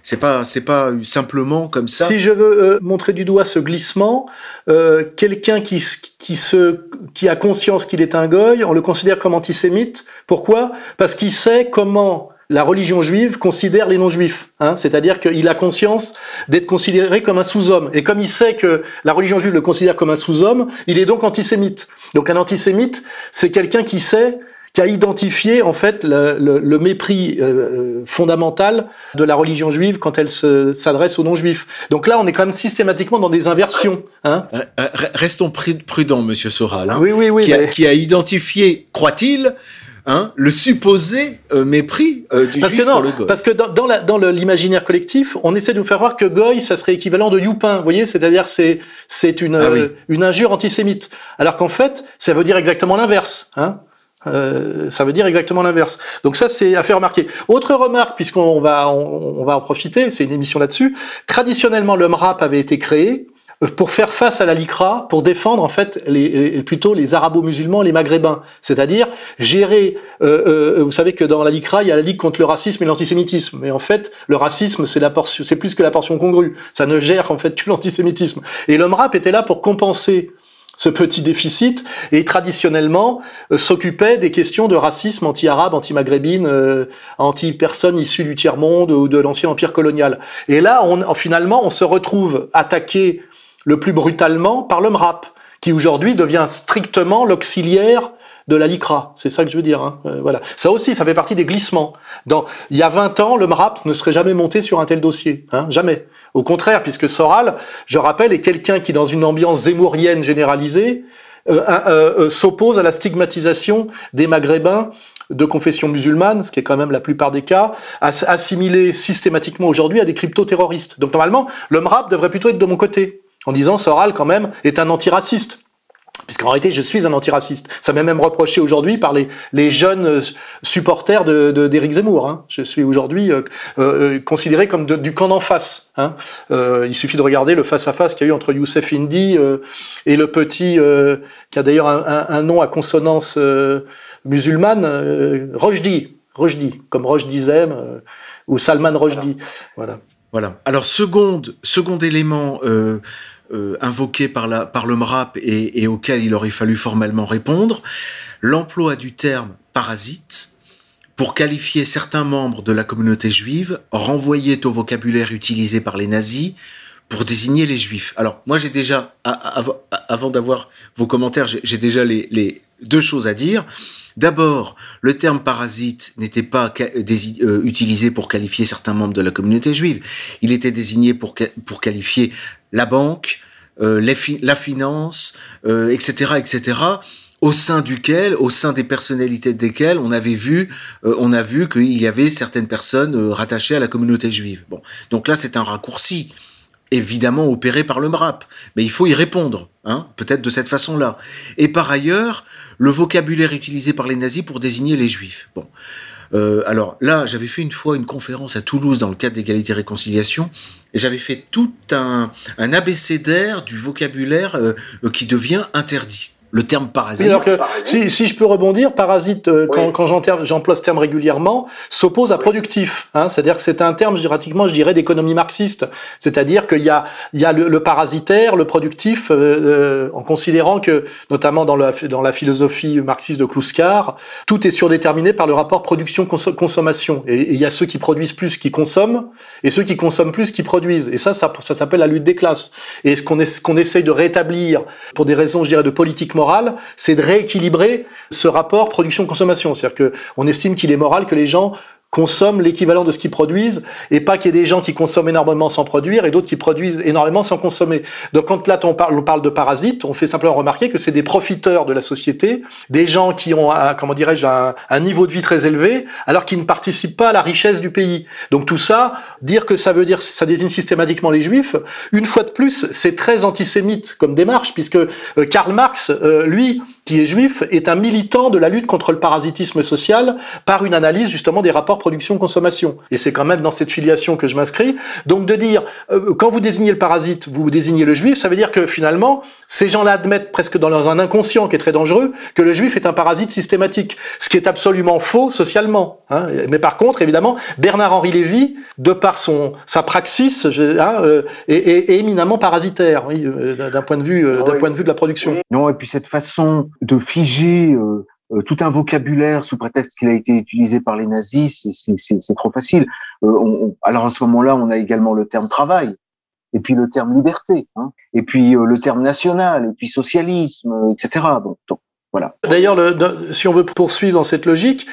c'est pas, c'est pas simplement comme ça. Si je veux euh, montrer du doigt ce glissement, euh, quelqu'un qui, qui, se, qui a conscience qu'il est un goy, on le considère comme antisémite. Pourquoi? Parce qu'il sait comment la religion juive considère les non-juifs. Hein C'est-à-dire qu'il a conscience d'être considéré comme un sous-homme. Et comme il sait que la religion juive le considère comme un sous-homme, il est donc antisémite. Donc un antisémite, c'est quelqu'un qui sait qui a identifié en fait le, le, le mépris euh, fondamental de la religion juive quand elle s'adresse aux non-juifs. Donc là, on est quand même systématiquement dans des inversions. Hein Restons prudents, Monsieur Soral. Hein, oui, oui, oui. Qui, a, qui a identifié, croit-il, Hein, le supposé euh, mépris euh, du parce juif que non, pour le goy. Parce que dans, l'imaginaire collectif, on essaie de nous faire croire que goy, ça serait équivalent de youpin. Vous voyez, c'est-à-dire c'est c'est une Ah oui. euh, une injure antisémite. Alors qu'en fait, ça veut dire exactement l'inverse. Hein euh, ça veut dire exactement l'inverse. Donc ça, c'est à faire remarquer. Autre remarque, puisqu'on va on, va en profiter, c'est une émission là-dessus. Traditionnellement, le MRAP avait été créé euh, pour faire face à la LICRA, pour défendre en fait les, les- plutôt les arabo-musulmans, les maghrébins, c'est-à-dire gérer. euh, euh, vous savez que dans la LICRA, il y a la Ligue contre le racisme et l'antisémitisme, mais en fait, le racisme c'est la portion, c'est plus que la portion congrue. Ça ne gère en fait que l'antisémitisme. Et le MRAP était là pour compenser ce petit déficit et traditionnellement euh, s'occupait des questions de racisme anti-arabe, anti-maghrébine, euh, anti-personnes issues du tiers-monde ou de l'ancien empire colonial. Et là, on, finalement, on se retrouve attaqué le plus brutalement par le MRAP, qui aujourd'hui devient strictement l'auxiliaire de la LICRA. C'est ça que je veux dire. Hein. Euh, voilà. Ça aussi, ça fait partie des glissements. Dans, il y a 20 ans, le MRAP ne serait jamais monté sur un tel dossier. Hein, jamais. Au contraire, puisque Soral, je rappelle, est quelqu'un qui, dans une ambiance zémourienne généralisée, euh, euh, euh, s'oppose à la stigmatisation des Maghrébins de confession musulmane, ce qui est quand même la plupart des cas, ass- assimilés systématiquement aujourd'hui à des crypto-terroristes. Donc normalement, le MRAP devrait plutôt être de mon côté, en disant Soral, quand même, est un antiraciste. Puisqu'en réalité, je suis un antiraciste. Ça m'est même reproché aujourd'hui par les, les jeunes euh, supporters de, de, d'Éric Zemmour. Hein. Je suis aujourd'hui euh, euh, considéré comme de- du camp d'en face. Hein. Euh, il suffit de regarder le face-à-face qu'il y a eu entre Youssef Indy et le petit, qui a d'ailleurs un, un- un nom à consonance musulmane, Rojdi. Rojdi, comme Rojdi Zem ou Salman Rojdi. Voilà. Voilà. Alors, seconde, second élément euh, euh, invoqué par, le MRAP et, et auquel il aurait fallu formellement répondre, l'emploi du terme parasite pour qualifier certains membres de la communauté juive renvoyait au vocabulaire utilisé par les nazis pour désigner les juifs. Alors, moi, j'ai déjà, avant d'avoir vos commentaires, j'ai déjà les, deux choses à dire. D'abord, le terme parasite n'était pas euh, utilisé pour qualifier certains membres de la communauté juive. Il était désigné pour, pour qualifier la banque, euh, la finance, euh, etc., etc., au sein duquel, au sein des personnalités desquelles on avait vu, on a vu qu'il y avait certaines personnes rattachées à la communauté juive. Bon, donc là, c'est un raccourci évidemment opéré par le MRAP, mais il faut y répondre, hein, peut-être de cette façon-là. Et par ailleurs, le vocabulaire utilisé par les nazis pour désigner les juifs. Bon. Euh, alors là, j'avais fait une fois une conférence à Toulouse dans le cadre d'égalité et réconciliation, et j'avais fait tout un, un abécédaire du vocabulaire euh, euh, qui devient interdit. Le terme parasite. Alors que, si, si je peux rebondir, parasite, euh, quand, Oui. quand j'enter- j'emploie ce terme régulièrement, s'oppose à productif. Hein, C'est-à-dire que c'est un terme, je dirais, pratiquement, je dirais, d'économie marxiste. C'est-à-dire qu'il y a, il y a le, le parasitaire, le productif, euh, euh, en considérant que, notamment dans la, dans la philosophie marxiste de Kluskar, tout est surdéterminé par le rapport production-consommation. Et, et il y a ceux qui produisent plus qui consomment, et ceux qui consomment plus qui produisent. Et ça, ça, ça s'appelle la lutte des classes. Et ce qu'on est, ce qu'on essaye de rétablir, pour des raisons, je dirais, de politique c'est de rééquilibrer ce rapport production-consommation. C'est-à-dire que on estime qu'il est moral que les gens consomment l'équivalent de ce qu'ils produisent et pas qu'il y ait des gens qui consomment énormément sans produire et d'autres qui produisent énormément sans consommer. Donc quand là on parle, on parle de parasites, on fait simplement remarquer que c'est des profiteurs de la société, des gens qui ont un, comment dirais-je un, niveau de vie très élevé alors qu'ils ne participent pas à la richesse du pays. Donc tout ça, dire que ça veut dire ça désigne systématiquement les juifs, une fois de plus, c'est très antisémite comme démarche puisque euh, Karl Marx, euh, lui, qui est juif, est un militant de la lutte contre le parasitisme social par une analyse justement des rapports production-consommation. Et c'est quand même dans cette filiation que je m'inscris. Donc de dire, euh, quand vous désignez le parasite, vous désignez le juif, ça veut dire que finalement, ces gens-là admettent presque dans un inconscient qui est très dangereux que le juif est un parasite systématique, ce qui est absolument faux socialement. Hein. Mais par contre, évidemment, Bernard-Henri Lévy, de par son sa praxis, je, hein, euh, est, est, est, éminemment parasitaire, oui, euh, d'un point de vue, d'un point de vue de la production. Non, et puis cette façon de figer euh, euh, tout un vocabulaire sous prétexte qu'il a été utilisé par les nazis, c'est trop facile. Euh, on, on, alors à ce moment-là, on a également le terme travail, et puis le terme liberté, hein, et puis euh, le terme national, et puis socialisme, etc. Bon, donc, voilà. D'ailleurs, si on veut poursuivre dans cette logique,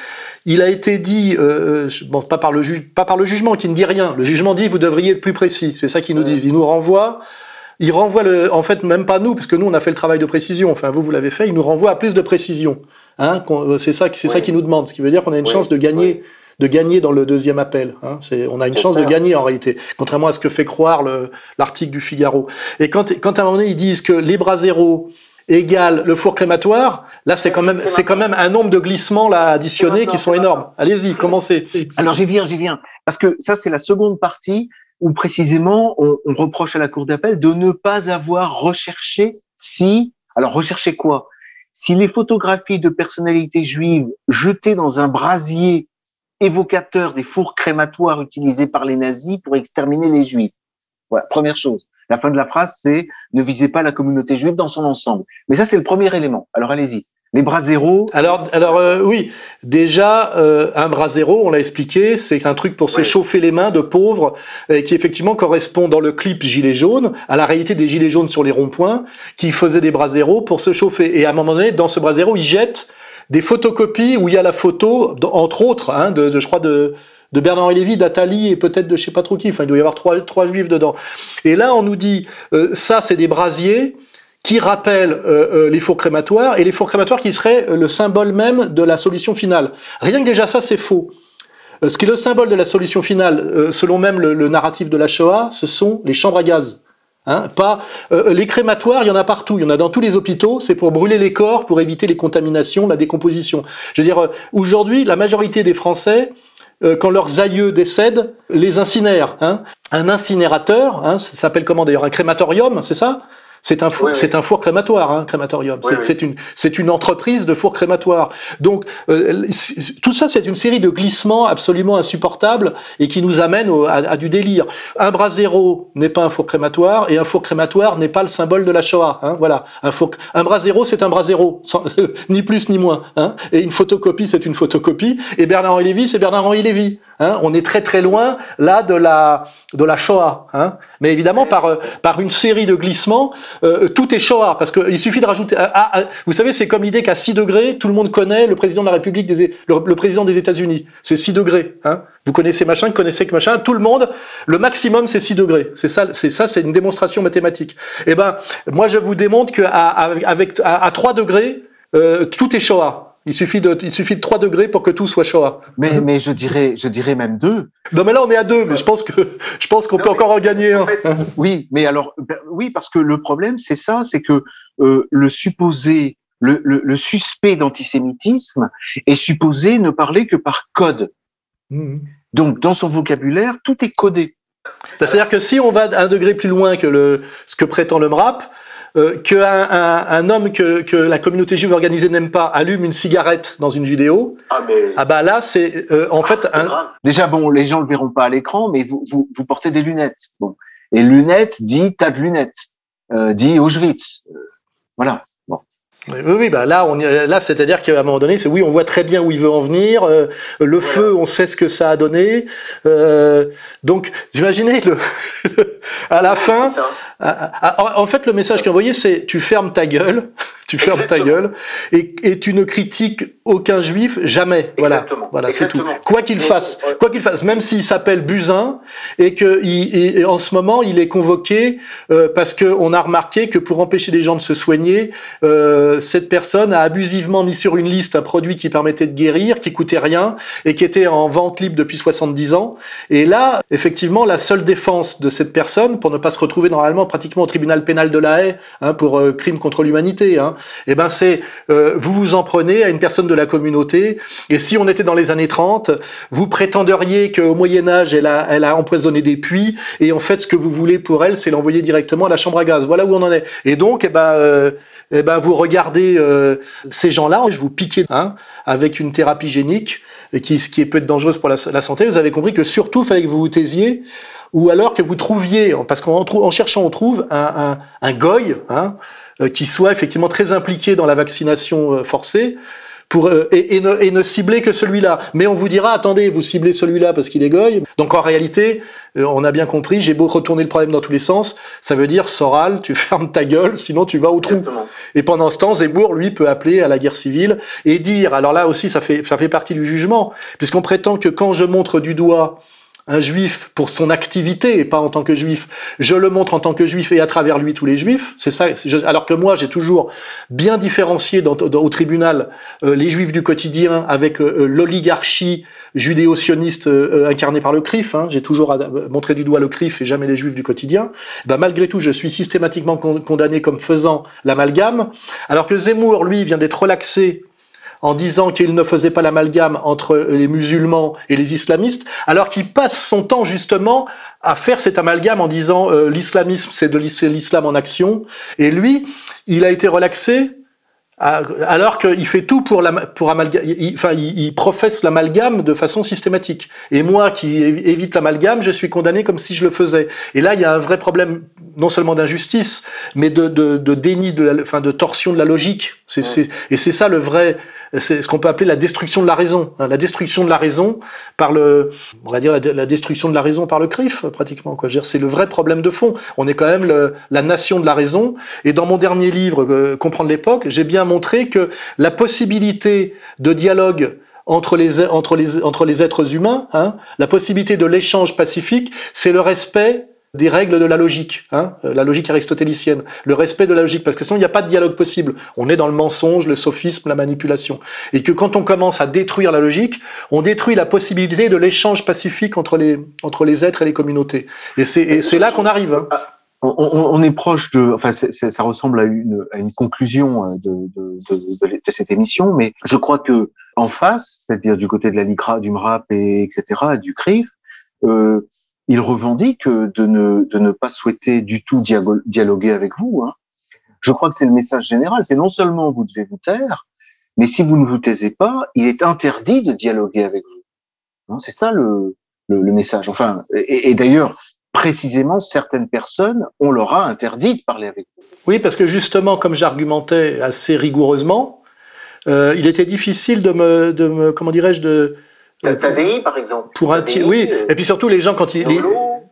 il a été dit, euh, bon, pas par le juge, pas par le jugement qui ne dit rien. Le jugement dit vous devriez être plus précis. C'est ça qu'ils nous disent. Il nous renvoie. Il renvoie le, en fait, même pas nous, parce que nous, on a fait le travail de précision. Enfin, vous, vous l'avez fait. Il nous renvoie à plus de précision. Hein, c'est ça, c'est ça qui nous demande. Ce qui veut dire qu'on a une chance de gagner de gagner dans le deuxième appel. Hein. On a une chance de gagner en réalité, contrairement à ce que fait croire l'article du Figaro. Et quand, quand à un moment donné ils disent que les bras zéro égale le four crématoire, là c'est quand même c'est quand même un nombre de glissements là additionnés qui sont énormes. Allez-y, commencez. Alors j'y viens, j'y viens, parce que ça c'est la seconde partie où précisément on, on reproche à la cour d'appel de ne pas avoir recherché si alors rechercher quoi? Si les photographies de personnalités juives jetées dans un brasier évocateur des fours crématoires utilisés par les nazis pour exterminer les juifs. Voilà, première chose. La fin de la phrase, c'est ne visez pas la communauté juive dans son ensemble. Mais ça, c'est le premier élément. Alors allez-y. Les bras zéro. Alors, alors euh, oui, déjà euh, un bras zéro, on l'a expliqué, c'est un truc pour se chauffer les mains de pauvres, euh, qui effectivement correspond dans le clip gilet jaune à la réalité des gilets jaunes sur les ronds-points, qui faisaient des bras zéro pour se chauffer. Et à un moment donné, dans ce bras zéro, ils jettent des photocopies où il y a la photo, entre autres, hein, de, de, je crois, de, de Bernard Lévy, d'Atali et peut-être de je sais pas trop qui. Enfin, il doit y avoir trois, trois juifs dedans. Et là, on nous dit, euh, ça, c'est des brasiers qui rappellent euh, euh, les fours crématoires et les fours crématoires qui seraient le symbole même de la solution finale. Rien que déjà ça, c'est faux. Ce qui est le symbole de la solution finale, selon même le, narratif de la Shoah, ce sont les chambres à gaz. Hein, pas euh, les crématoires, il y en a partout, il y en a dans tous les hôpitaux. C'est pour brûler les corps, pour éviter les contaminations, la décomposition. Je veux dire, euh, aujourd'hui, la majorité des Français, euh, quand leurs aïeux décèdent, les incinèrent. Hein. Un incinérateur, hein, ça s'appelle comment d'ailleurs Un crématorium, c'est ça? C'est un four, c'est un four crématoire, hein, crématorium. c'est une, c'est une entreprise de four crématoire. Donc euh, tout ça, c'est une série de glissements absolument insupportables et qui nous amènent à, du délire. Un bras zéro n'est pas un four crématoire et un four crématoire n'est pas le symbole de la Shoah. Hein, voilà, un, four, un bras zéro, c'est un bras zéro, ni plus ni moins. Hein, et une photocopie, c'est une photocopie. Et Bernard-Henri Lévy, c'est Bernard-Henri Lévy. Hein, on est très très loin là de la de la Shoah. Mais évidemment par euh, par une série de glissements, euh, tout est Shoah parce qu'il suffit de rajouter. Ah, ah, vous savez, c'est comme l'idée qu'à 6 degrés, tout le monde connaît le président de la République des le, président des États-Unis. C'est 6 degrés. Hein. Vous connaissez machin, vous connaissez que machin. Tout le monde, le maximum c'est 6 degrés. C'est ça, c'est ça, c'est une démonstration mathématique. Eh ben, moi je vous démontre que à, avec à, 3 degrés, euh, tout est Shoah. Il suffit de, il suffit de 3 degrés pour que tout soit Shoah. Mais, mais je dirais, je dirais même 2. Non, mais là, on est à 2, mais je pense que, je pense qu'on peut encore en gagner un. oui, mais alors, ben, oui, parce que le problème, c'est ça, c'est que euh, le supposé, le, le, le suspect d'antisémitisme est supposé ne parler que par code. Mmh. Donc, dans son vocabulaire, tout est codé. C'est-à-dire que si on va un degré plus loin que le, ce que prétend le MRAP, euh, qu'un un, un, homme que, que, la communauté juive organisée n'aime pas allume une cigarette dans une vidéo, ah, mais... ah bah là c'est euh, en fait un... déjà bon les gens le verront pas à l'écran mais vous, vous, vous portez des lunettes. Bon. Et lunettes dit tas de lunettes. Euh, dit Auschwitz. Euh, voilà oui, oui, bah là, on là, c'est-à-dire qu'à un moment donné, c'est oui, on voit très bien où il veut en venir. Euh, le feu, on sait ce que ça a donné. Euh, donc, imaginez le, à la fin. en fait, le message qui est envoyé, c'est tu fermes ta gueule, tu fermes ta gueule, et, et, tu ne critiques aucun juif jamais. Voilà, voilà, c'est tout. Quoi qu'il fasse, quoi qu'il fasse, même s'il s'appelle Buzyn et que il, en ce moment il est convoqué euh, parce que on a remarqué que pour empêcher les gens de se soigner. Euh, cette personne a abusivement mis sur une liste un produit qui permettait de guérir, qui coûtait rien et qui était en vente libre depuis 70 ans. Et là, effectivement, la seule défense de cette personne, pour ne pas se retrouver normalement pratiquement au tribunal pénal de la haie hein, pour euh, crime contre l'humanité, hein, eh ben c'est euh, vous vous en prenez à une personne de la communauté. Et si on était dans les années 30, vous prétenderiez qu'au Moyen Âge, elle a, elle a empoisonné des puits et en fait, ce que vous voulez pour elle, c'est l'envoyer directement à la chambre à gaz. Voilà où on en est. Et donc, eh ben, euh, eh ben, vous regardez euh, ces gens-là, je vous piquez hein, avec une thérapie génique qui, qui peut être dangereuse pour la, santé. Vous avez compris que surtout, il fallait que vous vous taisiez ou alors que vous trouviez, parce qu'en en cherchant, on trouve un, goy hein, euh, qui soit effectivement très impliqué dans la vaccination euh, forcée pour et, ne, et, cibler que celui-là. Mais on vous dira attendez, vous ciblez celui-là parce qu'il est goy. Donc en réalité, on a bien compris. J'ai beau retourner le problème dans tous les sens, ça veut dire Soral, tu fermes ta gueule, sinon tu vas au trou. Et pendant ce temps, Zemmour lui peut appeler à la guerre civile et dire. Alors là aussi, ça fait ça fait partie du jugement, puisqu'on prétend que quand je montre du doigt un juif pour son activité et pas en tant que juif. Je le montre en tant que juif et à travers lui tous les juifs. C'est ça. alors que moi, j'ai toujours bien différencié dans, au tribunal euh, les juifs du quotidien avec euh, euh, l'oligarchie judéo-sioniste incarnée par le CRIF. Hein. J'ai toujours montré du doigt le CRIF et jamais les juifs du quotidien. Ben, malgré tout, je suis systématiquement condamné comme faisant l'amalgame. Alors que Zemmour, lui, vient d'être relaxé en disant qu'il ne faisait pas l'amalgame entre les musulmans et les islamistes, alors qu'il passe son temps justement à faire cet amalgame en disant euh, l'islamisme c'est de l'islam en action, et lui, il a été relaxé alors qu'il fait tout pour, la, pour amalgame, enfin, il, professe l'amalgame de façon systématique. Et moi qui évite l'amalgame, je suis condamné comme si je le faisais. Et là, il y a un vrai problème, non seulement d'injustice, mais de, de, de déni, de, la, enfin, de torsion de la logique. Et c'est ça le vrai, c'est ce qu'on peut appeler la destruction de la raison. Hein, la destruction de la raison par le, on va dire la, destruction de la raison par le CRIF, pratiquement. Quoi. C'est le vrai problème de fond. On est quand même le, la nation de la raison. Et dans mon dernier livre, euh, Comprendre l'époque, j'ai bien montré que la possibilité de dialogue entre les, entre les, entre les êtres humains, hein, la possibilité de l'échange pacifique, c'est le respect des règles de la logique, hein, la logique aristotélicienne, le respect de la logique, parce que sinon il n'y a pas de dialogue possible. On est dans le mensonge, le sophisme, la manipulation. Et que quand on commence à détruire la logique, on détruit la possibilité de l'échange pacifique entre les, entre les êtres et les communautés. Et c'est là qu'on arrive. Hein. On, est proche de, enfin, ça ressemble à une, conclusion euh, de, cette émission, mais je crois que en face, c'est-à-dire du côté de la LICRA, du MRAP, et etc., du CRIF, euh, il revendique de ne, pas souhaiter du tout dialoguer avec vous. Hein. Je crois que c'est le message général. C'est non seulement vous devez vous taire, mais si vous ne vous taisez pas, il est interdit de dialoguer avec vous. Hein, c'est ça le, message. Enfin, et, d'ailleurs, précisément, certaines personnes, on leur a interdit de parler avec vous. Oui, parce que justement, comme j'argumentais assez rigoureusement, euh, il était difficile de me, de me comment dirais-je, de, TADI, par exemple. Pour un oui. Euh, et puis surtout, les gens, quand ils,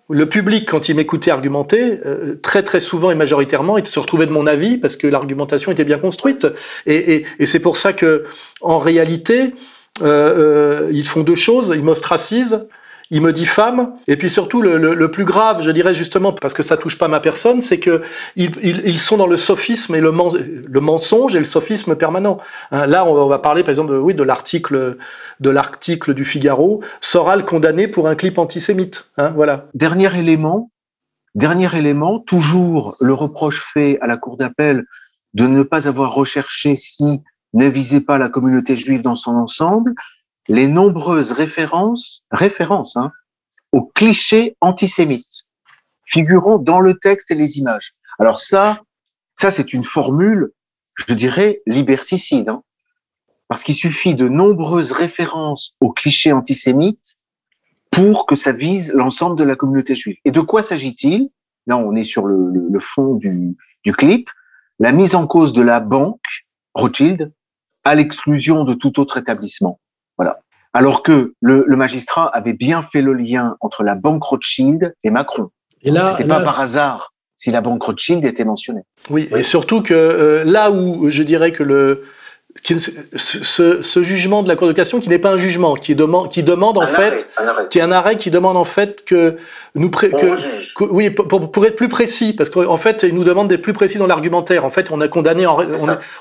le public, quand il m'écoutait argumenter, euh, très très souvent et majoritairement, il se retrouvait de mon avis parce que l'argumentation était bien construite. Et, et, et c'est pour ça que, en réalité, euh, ils font deux choses. Ils m'ostracisent il me dit femme. Et puis surtout, le, plus grave, je dirais justement, parce que ça touche pas ma personne, c'est que ils, sont dans le sophisme et le, mensonge et le sophisme permanent. Hein, là, on va, parler, par exemple, de, oui, de l'article de l'article du Figaro, Soral condamné pour un clip antisémite. Hein, voilà. Dernier élément, dernier élément, toujours le reproche fait à la cour d'appel de ne pas avoir recherché si ne visait pas la communauté juive dans son ensemble les nombreuses références, références hein, aux clichés antisémites figurant dans le texte et les images. Alors ça, ça c'est une formule, je dirais, liberticide, hein, parce qu'il suffit de nombreuses références aux clichés antisémites pour que ça vise l'ensemble de la communauté juive. Et de quoi s'agit-il? Là, on est sur le, fond du clip. La mise en cause de la banque Rothschild à l'exclusion de tout autre établissement. Voilà. Alors que le, magistrat avait bien fait le lien entre la banque Rothschild et Macron. Et là, c'était pas par hasard si la banque Rothschild était mentionnée. Oui, et surtout que euh, là où je dirais que le ce, ce, jugement de la Cour de cassation qui n'est pas un jugement, qui demande, qui demande en fait, qui est un arrêt qui demande en fait que nous que, que, oui pour, pour, être plus précis, parce qu'en fait il nous demande d'être plus précis dans l'argumentaire. En fait, on a condamné, on,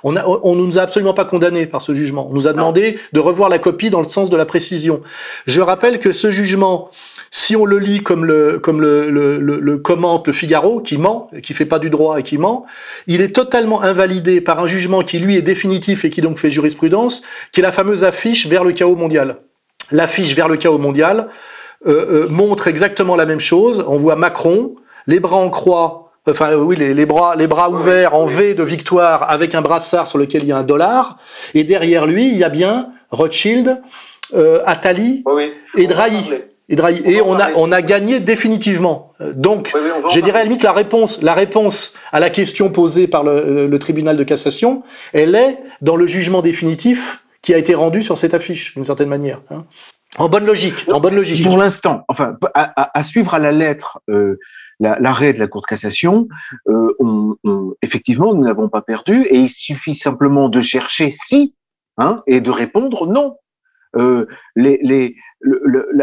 on, a, on, nous a absolument pas condamné par ce jugement. On nous a demandé de revoir la copie dans le sens de la précision. Je rappelle que ce jugement si on le lit comme le, comme le, le, le, commente le Figaro, qui ment, qui fait pas du droit et qui ment, il est totalement invalidé par un jugement qui lui est définitif et qui donc fait jurisprudence, qui est la fameuse affiche vers le chaos mondial. L'affiche vers le chaos mondial euh, euh, montre exactement la même chose. On voit Macron, les bras en croix, enfin oui, les, les, bras, les bras ouverts en V de victoire avec un brassard sur lequel il y a un dollar, et derrière lui, il y a bien Rothschild, euh, Attali et Drahi. Et, on, a, on a gagné définitivement. Euh, donc, je dirais à la limite la réponse, la réponse à la question posée par le, tribunal de cassation, elle est dans le jugement définitif qui a été rendu sur cette affiche, d'une certaine manière. Hein. En bonne logique, en bonne logique. Pour l'instant, enfin, à, suivre à la lettre euh, l'arrêt de la Cour de cassation, euh, on, effectivement, nous n'avons pas perdu, et il suffit simplement de chercher si, hein, et de répondre non. les, les,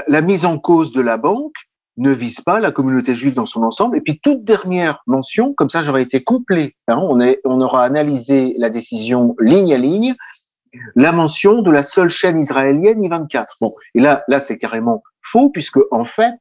la, mise en cause de la banque ne vise pas la communauté juive dans son ensemble. Et puis toute dernière mention, comme ça j'aurais été complet. Hein, on, on aura analysé la décision ligne à ligne. La mention de la seule chaîne israélienne I24. Bon, et là, là c'est carrément faux puisque en fait,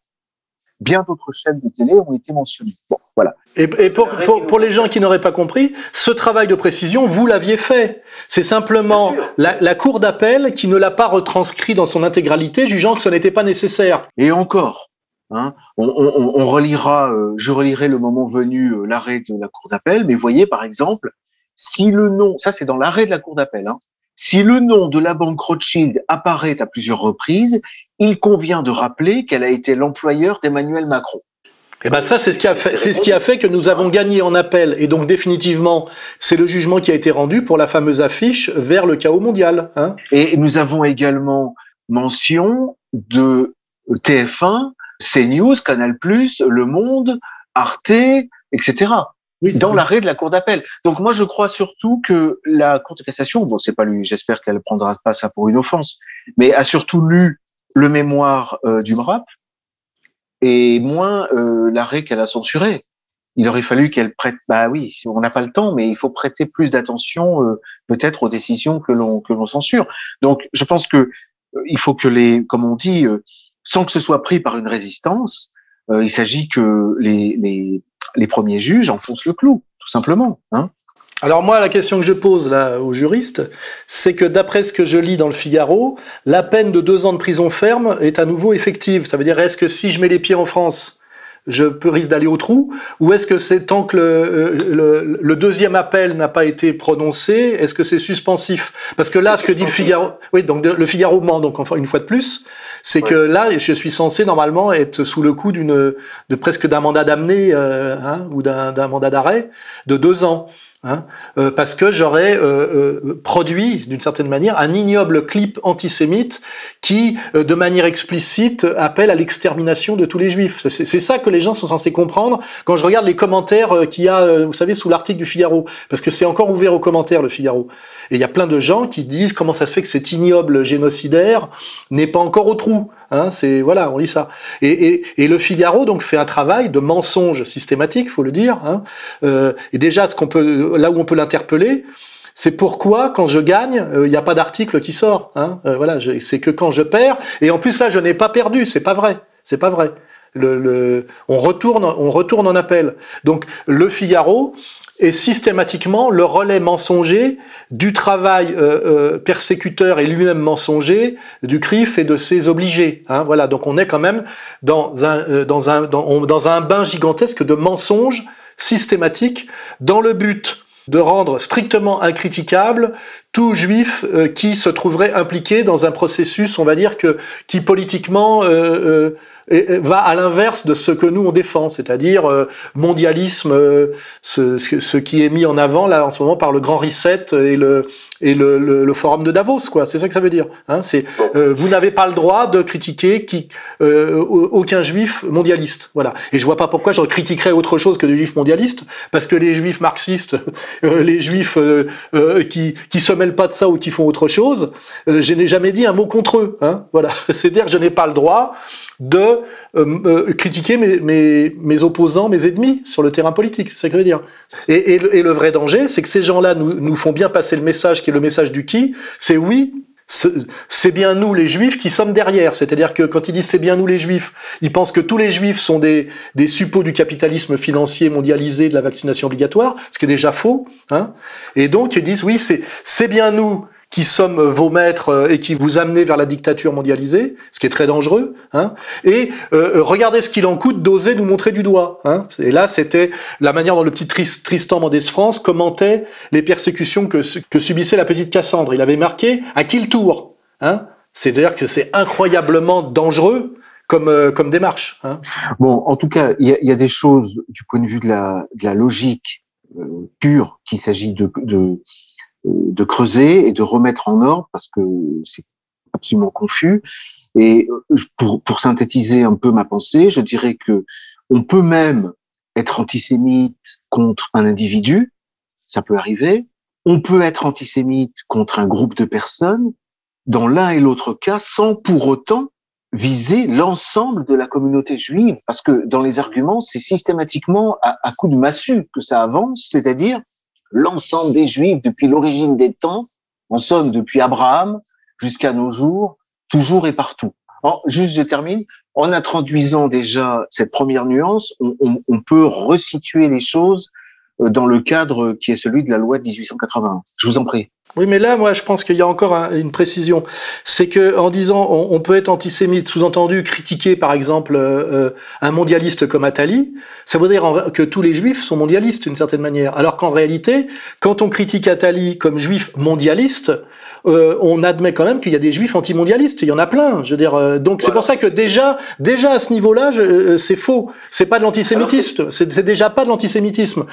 bien d'autres chaînes de télé ont été mentionnées. Bon, voilà. Et, pour, pour, les gens qui n'auraient pas compris, ce travail de précision, vous l'aviez fait. C'est simplement la, Cour d'appel qui ne l'a pas retranscrit dans son intégralité, jugeant que ce n'était pas nécessaire. Et encore, hein, on, on, on, relira, euh, je relirai le moment venu euh, l'arrêt de la Cour d'appel, mais voyez par exemple, si le nom, ça c'est dans l'arrêt de la Cour d'appel, hein, si le nom de la banque Rothschild apparaît à plusieurs reprises, il convient de rappeler qu'elle a été l'employeur d'Emmanuel Macron. Et eh ben ça, c'est ce qui a fait, c'est ce qui a fait que nous avons gagné en appel. Et donc définitivement, c'est le jugement qui a été rendu pour la fameuse affiche vers le chaos mondial. Hein. Et nous avons également mention de TF1, CNews, Canal+, Le Monde, Arte, etc dans l'arrêt de la Cour d'appel. Donc moi, je crois surtout que la Cour de cassation, bon, c'est pas lui, j'espère qu'elle prendra pas ça pour une offense, mais a surtout lu le mémoire euh, du MRAP et moins euh, l'arrêt qu'elle a censuré. Il aurait fallu qu'elle prête, bah oui, on n'a pas le temps, mais il faut prêter plus d'attention euh, peut-être aux décisions que l'on que l'on censure. Donc, je pense que il faut que les, comme on dit, sans que ce soit pris par une résistance, il s'agit que les, les les premiers juges enfoncent le clou, tout simplement. Hein. alors moi, la question que je pose aux juristes, c'est que d'après ce que je lis dans le Figaro, la peine de deux ans de prison ferme est à nouveau effective. Ça veut dire, est-ce que si je mets les pieds en France, je peux risque d'aller au trou Ou est-ce que c'est tant que le, le, deuxième appel n'a pas été prononcé, est-ce que c'est suspensif? Parce que là, ce que dit le Figaro, oui, donc le Figaro ment donc enfin une fois de plus, c'est que là, je suis censé normalement être sous le coup d'une, de presque d'un mandat d'amener euh, hein, ou d'un mandat d'arrêt de deux ans. Hein, euh, parce que j'aurais euh, euh, produit, d'une certaine manière, un ignoble clip antisémite qui, de manière explicite, appelle à l'extermination de tous les juifs. C'est ça que les gens sont censés comprendre quand je regarde les commentaires qu'il y a, vous savez, sous l'article du Figaro, parce que c'est encore ouvert aux commentaires, le Figaro. Et il y a plein de gens qui disent comment ça se fait que cet ignoble génocidaire n'est pas encore au trou. Hein, c'est voilà, on lit ça. Et, le Figaro donc fait un travail de mensonge systématique, faut le dire. Hein. Et déjà, ce qu'on peut, là où on peut l'interpeller, c'est pourquoi quand je gagne, euh, il n'y a pas d'article qui sort. Hein. Euh, voilà, c'est que quand je perds. Et en plus là, je n'ai pas perdu. C'est pas vrai. C'est pas vrai. On retourne, on retourne en appel. Donc le Figaro est systématiquement le relais mensonger du travail euh, euh, persécuteur et lui-même mensonger du CRIF et de ses obligés. Hein, voilà, donc on est quand même euh, dans un bain gigantesque de mensonges systématiques dans le but de rendre strictement incriticable tout juif qui se trouverait impliqué dans un processus, on va dire que qui politiquement va à l'inverse de ce que nous on défend, c'est-à-dire euh, mondialisme, euh, ce, qui est mis en avant là en ce moment par le Grand Reset et le et le, forum de Davos, quoi. C'est ça que ça veut dire. Hein c'est euh, vous n'avez pas le droit de critiquer qui aucun juif mondialiste, voilà. Et je vois pas pourquoi je critiquerais autre chose que des juifs mondialistes, parce que les juifs marxistes, les juifs qui qui se mêlent pas de ça ou qui font autre chose, je n'ai jamais dit un mot contre eux. Hein voilà. C'est-à-dire que je n'ai pas le droit de euh, euh, critiquer mes, mes, opposants, mes ennemis sur le terrain politique. C'est ça que je veux dire. Et, et, le, et le vrai danger, c'est que ces gens-là nous, nous font bien passer le message qui est le message du qui. C'est oui, c'est bien nous les juifs qui sommes derrière. C'est-à-dire que quand ils disent c'est bien nous les juifs, ils pensent que tous les juifs sont des, des suppôts du capitalisme financier mondialisé de la vaccination obligatoire, ce qui est déjà faux. Hein et donc ils disent oui, c'est bien nous qui sommes vos maîtres euh, et qui vous amenez vers la dictature mondialisée, ce qui est très dangereux. Hein, et euh, euh, regardez ce qu'il en coûte d'oser nous montrer du doigt. Hein. Et là, c'était la manière dont le petit Tristan Mendès France commentait les persécutions que, que subissait la petite Cassandre. Il avait marqué à qui le tour hein C'est-à-dire que c'est incroyablement dangereux comme, comme démarche. Hein. Bon, en tout cas, il y y a, des choses du point de vue de la, de la logique pure qu'il s'agit de, de euh, de creuser et de remettre en ordre parce que c'est absolument confus. Et euh, pour, pour synthétiser un peu ma pensée, je dirais que on peut même être antisémite contre un individu, ça peut arriver. On peut être antisémite contre un groupe de personnes, dans l'un et l'autre cas, sans pour autant viser l'ensemble de la communauté juive, parce que dans les arguments, c'est systématiquement à, à coup de massue que ça avance, c'est-à-dire l'ensemble des juifs depuis l'origine des temps, en somme depuis Abraham jusqu'à nos jours, toujours et partout. Alors, juste, je termine. En introduisant déjà cette première nuance, on, on, peut resituer les choses dans le cadre qui est celui de la loi de 1881. Je vous en prie. Oui, mais là, moi, je pense qu'il y a encore un, une précision. C'est que en disant on, on peut être antisémite, sous-entendu critiquer, par exemple, euh, euh un mondialiste comme Attali, ça veut dire que tous les juifs sont mondialistes d'une certaine manière. Alors qu'en réalité, quand on critique Attali comme juif mondialiste, euh, on admet quand même qu'il y a des juifs antimondialistes. Il y en a plein. Je veux dire, euh, donc c'est pour ça que déjà, déjà à ce niveau-là, euh, c'est faux. C'est pas de l'antisémitisme. C'est déjà pas de l'antisémitisme.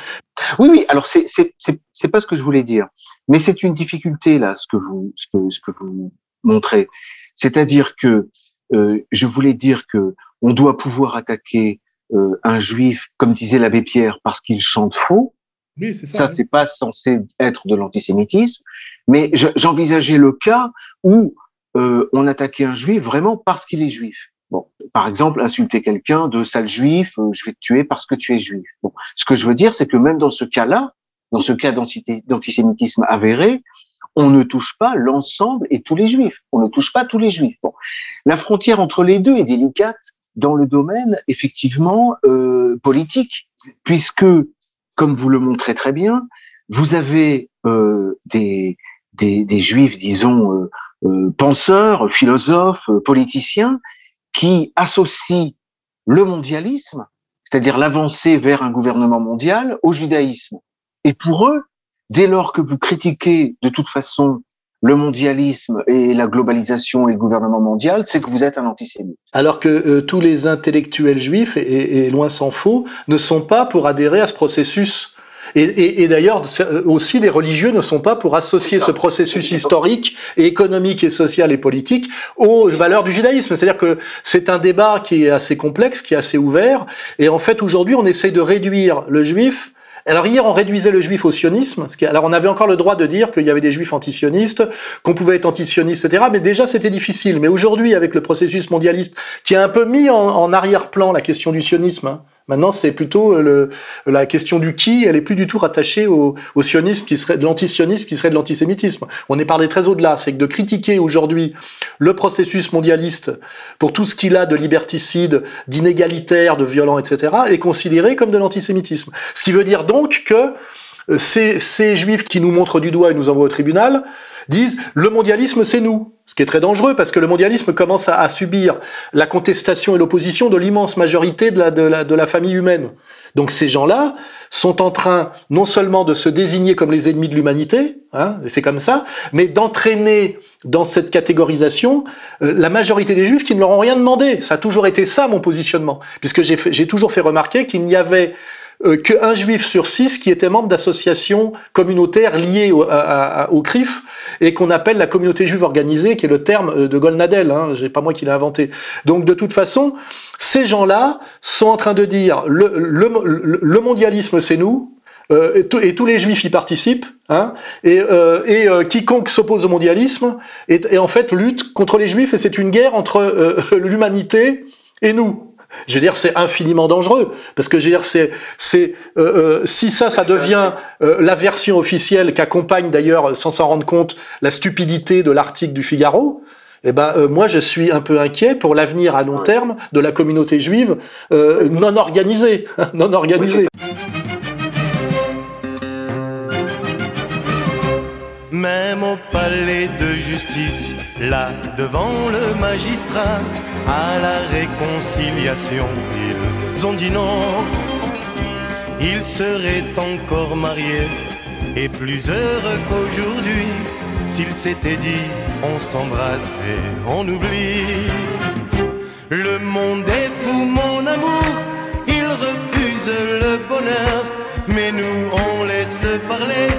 Oui, oui. Alors c'est c'est c'est pas ce que je voulais dire. Mais c'est une difficulté là, ce que vous, ce que, ce que vous montrez. C'est-à-dire que euh, je voulais dire que on doit pouvoir attaquer euh, un juif, comme disait l'abbé Pierre, parce qu'il chante faux. Oui, c'est ça. Ça, c'est pas censé être de l'antisémitisme. Mais j'envisageais le cas où euh, on attaquait un juif vraiment parce qu'il est juif. Bon, par exemple, insulter quelqu'un de sale juif, euh, je vais te tuer parce que tu es juif. Bon, ce que je veux dire, c'est que même dans ce cas-là, dans ce cas d'antisémitisme avéré, on ne touche pas l'ensemble et tous les juifs. On ne touche pas tous les juifs. Bon. La frontière entre les deux est délicate dans le domaine, effectivement, euh, politique, puisque, comme vous le montrez très bien, vous avez euh, des, des, des, juifs, disons, euh, euh penseurs, philosophes, politiciens, qui associent le mondialisme, c'est-à-dire l'avancée vers un gouvernement mondial, au judaïsme. Et pour eux, dès lors que vous critiquez de toute façon le mondialisme et la globalisation et le gouvernement mondial, c'est que vous êtes un antisémite. Alors que euh, tous les intellectuels juifs, et, et loin s'en faut, ne sont pas pour adhérer à ce processus. Et, et, et d'ailleurs, euh, aussi des religieux ne sont pas pour associer ce processus historique et économique et social et politique aux valeurs du judaïsme. C'est-à-dire que c'est un débat qui est assez complexe, qui est assez ouvert. Et en fait, aujourd'hui, on essaye de réduire le juif alors hier, on réduisait le juif au sionisme. Alors on avait encore le droit de dire qu'il y avait des juifs antisionistes, qu'on pouvait être antisioniste, etc. Mais déjà, c'était difficile. Mais aujourd'hui, avec le processus mondialiste qui a un peu mis en, en arrière-plan la question du sionisme, hein, Maintenant, c'est plutôt euh, le, la question du qui, elle est plus du tout rattachée au, au sionisme qui serait de l'antisionisme qui serait de l'antisémitisme. On est parlé très au-delà, c'est que de critiquer aujourd'hui le processus mondialiste pour tout ce qu'il a de liberticide, d'inégalitaire, de violent, etc., est considéré comme de l'antisémitisme. Ce qui veut dire donc que euh, ces, ces juifs qui nous montrent du doigt et nous envoient au tribunal disent le mondialisme c'est nous. Ce qui est très dangereux parce que le mondialisme commence à, subir la contestation et l'opposition de l'immense majorité de la, de, la, famille humaine. Donc ces gens-là sont en train non seulement de se désigner comme les ennemis de l'humanité, hein, c'est comme ça, mais d'entraîner dans cette catégorisation euh, la majorité des juifs qui ne leur ont rien demandé. Ça a toujours été ça mon positionnement, puisque j'ai toujours fait remarquer qu'il n'y avait qu'un juif sur six qui était membre d'associations communautaires liées au, à, à, au CRIF et qu'on appelle la communauté juive organisée, qui est le terme euh, de Golnadel, hein, c'est pas moi qui l'ai inventé. Donc de toute façon, ces gens-là sont en train de dire le, le, le mondialisme c'est nous, euh, et, et, tous les juifs y participent, hein, et, euh, et euh, quiconque s'oppose au mondialisme est, en fait lutte contre les juifs, et c'est une guerre entre euh, l'humanité et nous. Je veux dire, c'est infiniment dangereux parce que je veux dire, c'est, c'est, euh, euh, si ça, ça devient euh, la version officielle qu'accompagne d'ailleurs, sans s'en rendre compte, la stupidité de l'article du Figaro. Eh ben, euh, moi, je suis un peu inquiet pour l'avenir à long terme de la communauté juive euh, non organisée, non organisée. Même au palais de justice, là devant le magistrat, à la réconciliation, ils ont dit non. Ils seraient encore mariés et plus heureux qu'aujourd'hui s'ils s'étaient dit on s'embrasse et on oublie. Le monde est fou, mon amour, il refuse le bonheur, mais nous on laisse parler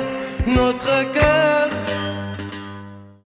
notre cœur